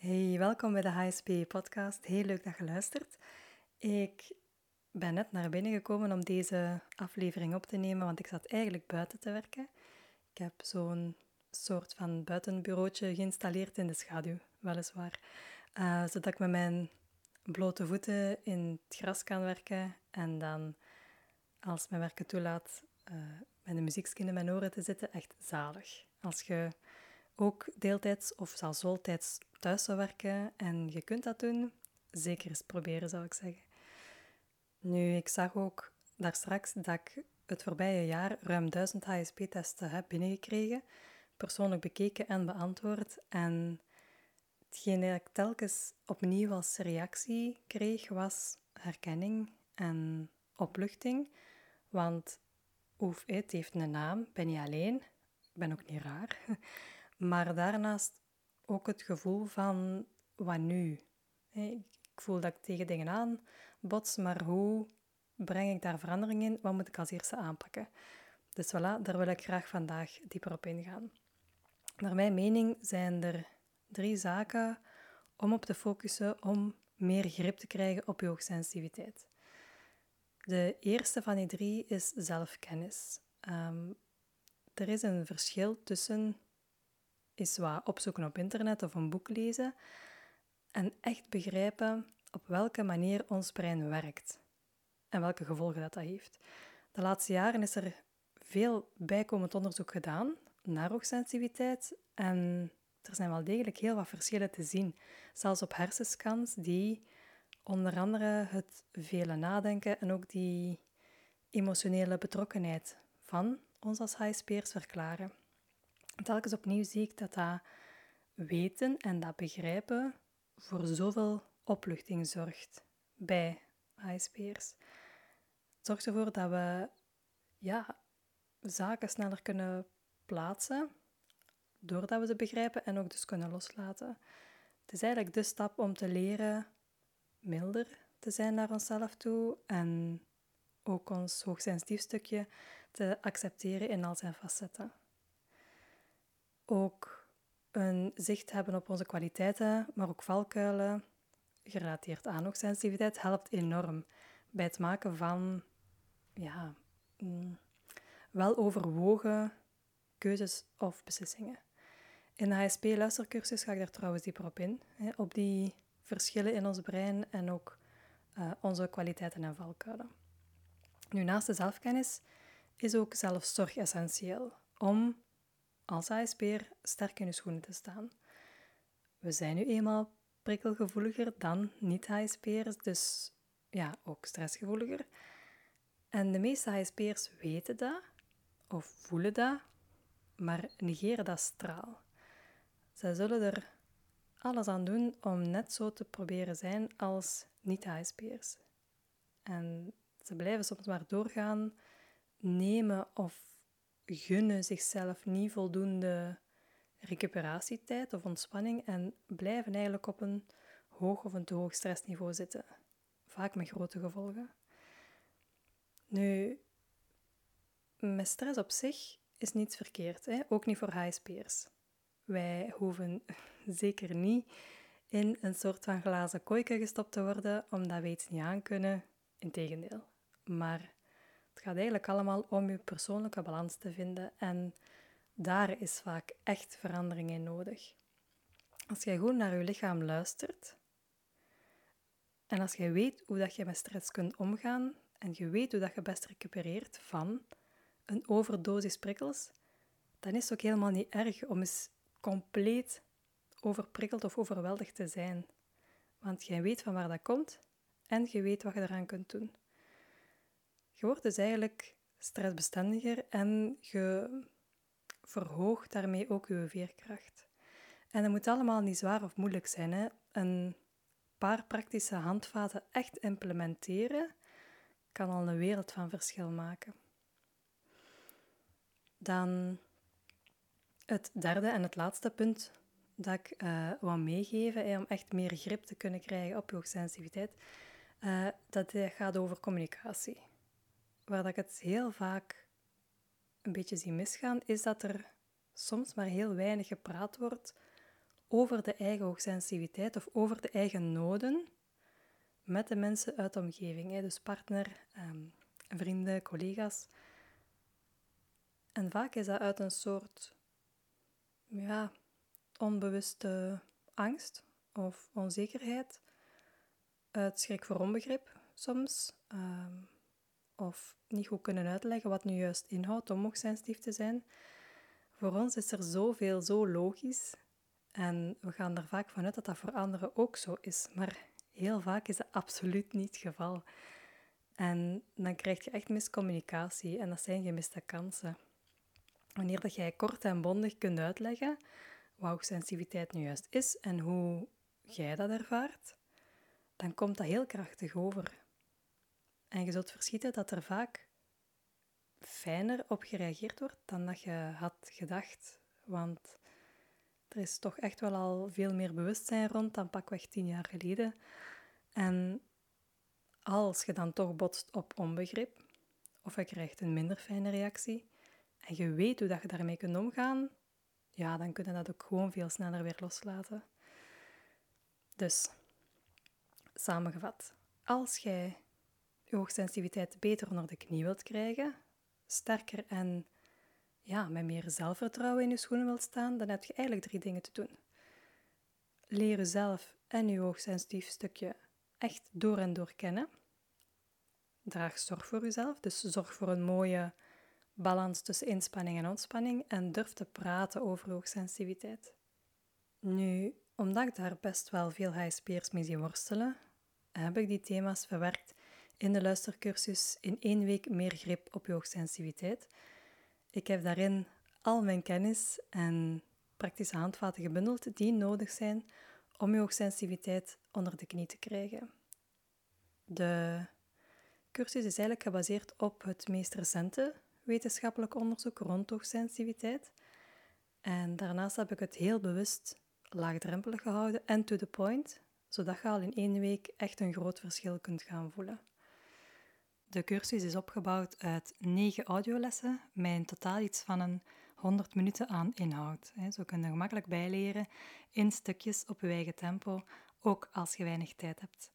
Hey, welkom bij de HSP podcast. Heel leuk dat je luistert. Ik ben net naar binnen gekomen om deze aflevering op te nemen, want ik zat eigenlijk buiten te werken. Ik heb zo'n soort van buitenbureautje geïnstalleerd in de schaduw, weliswaar. Uh, zodat ik met mijn blote voeten in het gras kan werken en dan, als mijn werken toelaat, uh, met de muziekskin in mijn oren te zitten. Echt zalig. Als je ook deeltijds of zelfs voltijds thuis zou werken en je kunt dat doen, zeker eens proberen zou ik zeggen. Nu, ik zag ook daar straks dat ik het voorbije jaar ruim 1000 HSP-testen heb binnengekregen, persoonlijk bekeken en beantwoord. En hetgeen dat ik telkens opnieuw als reactie kreeg, was herkenning en opluchting. Want oef, het heeft een naam, ben niet alleen, ik ben ook niet raar. Maar daarnaast ook het gevoel van, wat nu? Ik voel dat ik tegen dingen aan bots, maar hoe breng ik daar verandering in? Wat moet ik als eerste aanpakken? Dus voilà, daar wil ik graag vandaag dieper op ingaan. Naar mijn mening zijn er drie zaken om op te focussen om meer grip te krijgen op je hoogsensitiviteit. De eerste van die drie is zelfkennis. Um, er is een verschil tussen is wat opzoeken op internet of een boek lezen en echt begrijpen op welke manier ons brein werkt en welke gevolgen dat, dat heeft. De laatste jaren is er veel bijkomend onderzoek gedaan naar hoogsensitiviteit en er zijn wel degelijk heel wat verschillen te zien, zelfs op hersenscans die onder andere het vele nadenken en ook die emotionele betrokkenheid van ons als HSP'ers verklaren. Telkens opnieuw zie ik dat dat weten en dat begrijpen voor zoveel opluchting zorgt bij HSP'ers. Het zorgt ervoor dat we ja, zaken sneller kunnen plaatsen, doordat we ze begrijpen en ook dus kunnen loslaten. Het is eigenlijk de stap om te leren milder te zijn naar onszelf toe en ook ons hoogsensitief stukje te accepteren in al zijn facetten. Ook een zicht hebben op onze kwaliteiten, maar ook valkuilen, gerelateerd aan hoogsensitiviteit, helpt enorm bij het maken van ja, mm, wel overwogen keuzes of beslissingen. In de HSP-luistercursus ga ik daar trouwens dieper op in, hè, op die verschillen in ons brein en ook uh, onze kwaliteiten en valkuilen. Nu, naast de zelfkennis is ook zelfzorg essentieel om als HSP'er sterk in je schoenen te staan. We zijn nu eenmaal prikkelgevoeliger dan niet-HSP'ers, dus ja, ook stressgevoeliger. En de meeste HSP'ers weten dat of voelen dat, maar negeren dat straal. Zij zullen er alles aan doen om net zo te proberen zijn als niet-HSP'ers. En ze blijven soms maar doorgaan, nemen of gunnen zichzelf niet voldoende recuperatietijd of ontspanning en blijven eigenlijk op een hoog of een te hoog stressniveau zitten. Vaak met grote gevolgen. Nu, met stress op zich is niets verkeerd, hè? ook niet voor HSP'ers. Wij hoeven zeker niet in een soort van glazen kooike gestopt te worden omdat we iets niet aankunnen. Integendeel. Maar het gaat eigenlijk allemaal om je persoonlijke balans te vinden en daar is vaak echt verandering in nodig. Als jij goed naar je lichaam luistert en als je weet hoe dat je met stress kunt omgaan en je weet hoe dat je best recupereert van een overdosis prikkels, dan is het ook helemaal niet erg om eens compleet overprikkeld of overweldigd te zijn. Want jij weet van waar dat komt en je weet wat je eraan kunt doen. Je wordt dus eigenlijk stressbestendiger en je verhoogt daarmee ook je veerkracht. En dat moet allemaal niet zwaar of moeilijk zijn. Hè? Een paar praktische handvaten echt implementeren kan al een wereld van verschil maken. Dan het derde en het laatste punt dat ik uh, wil meegeven om echt meer grip te kunnen krijgen op je hoogsensitiviteit, uh, dat gaat over communicatie waar ik het heel vaak een beetje zie misgaan, is dat er soms maar heel weinig gepraat wordt over de eigen hoogsensitiviteit of over de eigen noden met de mensen uit de omgeving. Dus partner, ehm, vrienden, collega's. En vaak is dat uit een soort ja, onbewuste angst of onzekerheid, uit schrik voor onbegrip soms, ehm, of niet goed kunnen uitleggen wat nu juist inhoudt om hoogsensitief te zijn. Voor ons is er zoveel zo logisch en we gaan er vaak vanuit dat dat voor anderen ook zo is, maar heel vaak is dat absoluut niet het geval. En dan krijg je echt miscommunicatie en dat zijn gemiste kansen. Wanneer dat jij kort en bondig kunt uitleggen wat hoogsensitiviteit nu juist is en hoe jij dat ervaart, dan komt dat heel krachtig over. En je zult verschieten dat er vaak fijner op gereageerd wordt dan dat je had gedacht. Want er is toch echt wel al veel meer bewustzijn rond dan pakweg tien jaar geleden. En als je dan toch botst op onbegrip, of je krijgt een minder fijne reactie, en je weet hoe dat je daarmee kunt omgaan, ja, dan kun je dat ook gewoon veel sneller weer loslaten. Dus, samengevat, als jij je hoogsensitiviteit beter onder de knie wilt krijgen, sterker en ja, met meer zelfvertrouwen in je schoenen wilt staan, dan heb je eigenlijk drie dingen te doen. Leer jezelf en je hoogsensitief stukje echt door en door kennen. Draag zorg voor jezelf, dus zorg voor een mooie balans tussen inspanning en ontspanning en durf te praten over hoogsensitiviteit. Nu, omdat ik daar best wel veel HSP'ers mee zie worstelen, heb ik die thema's verwerkt in de luistercursus in één week meer grip op je hoogsensitiviteit. Ik heb daarin al mijn kennis en praktische handvaten gebundeld die nodig zijn om je hoogsensitiviteit onder de knie te krijgen. De cursus is eigenlijk gebaseerd op het meest recente wetenschappelijk onderzoek rond hoogsensitiviteit. En daarnaast heb ik het heel bewust laagdrempelig gehouden en to the point, zodat je al in één week echt een groot verschil kunt gaan voelen. De cursus is opgebouwd uit negen audiolessen met in totaal iets van een 100 minuten aan inhoud. Zo kun je gemakkelijk bijleren in stukjes op je eigen tempo, ook als je weinig tijd hebt.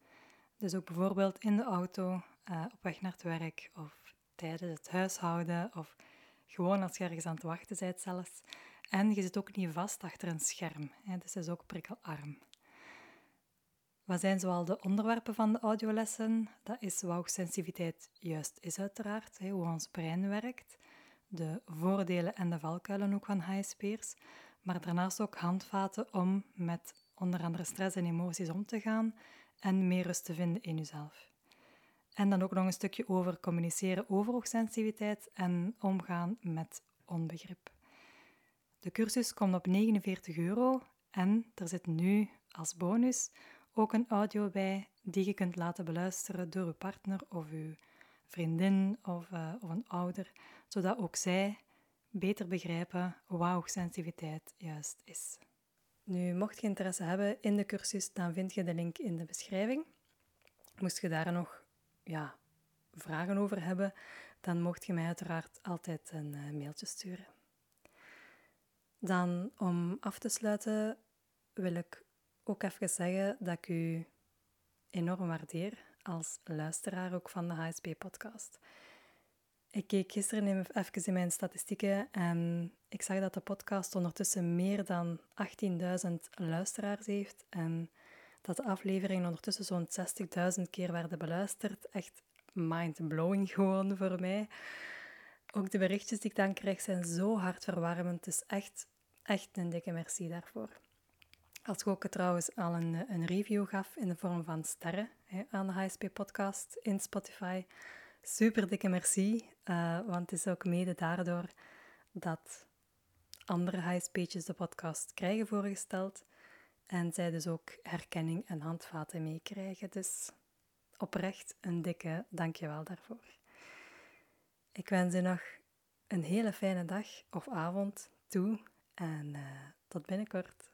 Dus ook bijvoorbeeld in de auto, eh, op weg naar het werk of tijdens het huishouden of gewoon als je ergens aan het wachten bent zelfs. En je zit ook niet vast achter een scherm, dus het is ook prikkelarm. Wat zijn zoal de onderwerpen van de audiolessen? Dat is wat hoogsensitiviteit juist is uiteraard, hoe ons brein werkt, de voordelen en de valkuilen ook van HSP'ers, maar daarnaast ook handvaten om met onder andere stress en emoties om te gaan en meer rust te vinden in jezelf. En dan ook nog een stukje over communiceren over hoogsensitiviteit en omgaan met onbegrip. De cursus komt op 49 euro en er zit nu als bonus ook een audio bij die je kunt laten beluisteren door uw partner of uw vriendin of, uh, of een ouder, zodat ook zij beter begrijpen wat hoogsensitiviteit juist is. Nu, mocht je interesse hebben in de cursus, dan vind je de link in de beschrijving. Moest je daar nog ja, vragen over hebben, dan mocht je mij uiteraard altijd een uh, mailtje sturen. Dan om af te sluiten wil ik ook even zeggen dat ik u enorm waardeer als luisteraar ook van de HSP-podcast. Ik keek gisteren even in mijn statistieken en ik zag dat de podcast ondertussen meer dan 18.000 luisteraars heeft en dat de afleveringen ondertussen zo'n 60.000 keer werden beluisterd. Echt mind-blowing gewoon voor mij. Ook de berichtjes die ik dan krijg zijn zo hartverwarmend. Is echt, echt een dikke merci daarvoor. Als ik ook trouwens al een, een review gaf in de vorm van sterren hè, aan de HSP-podcast in Spotify. Super dikke merci, uh, want het is ook mede daardoor dat andere HSP'tjes de podcast krijgen voorgesteld. En zij dus ook herkenning en handvaten meekrijgen. Dus oprecht een dikke dankjewel daarvoor. Ik wens u nog een hele fijne dag of avond toe en uh, tot binnenkort.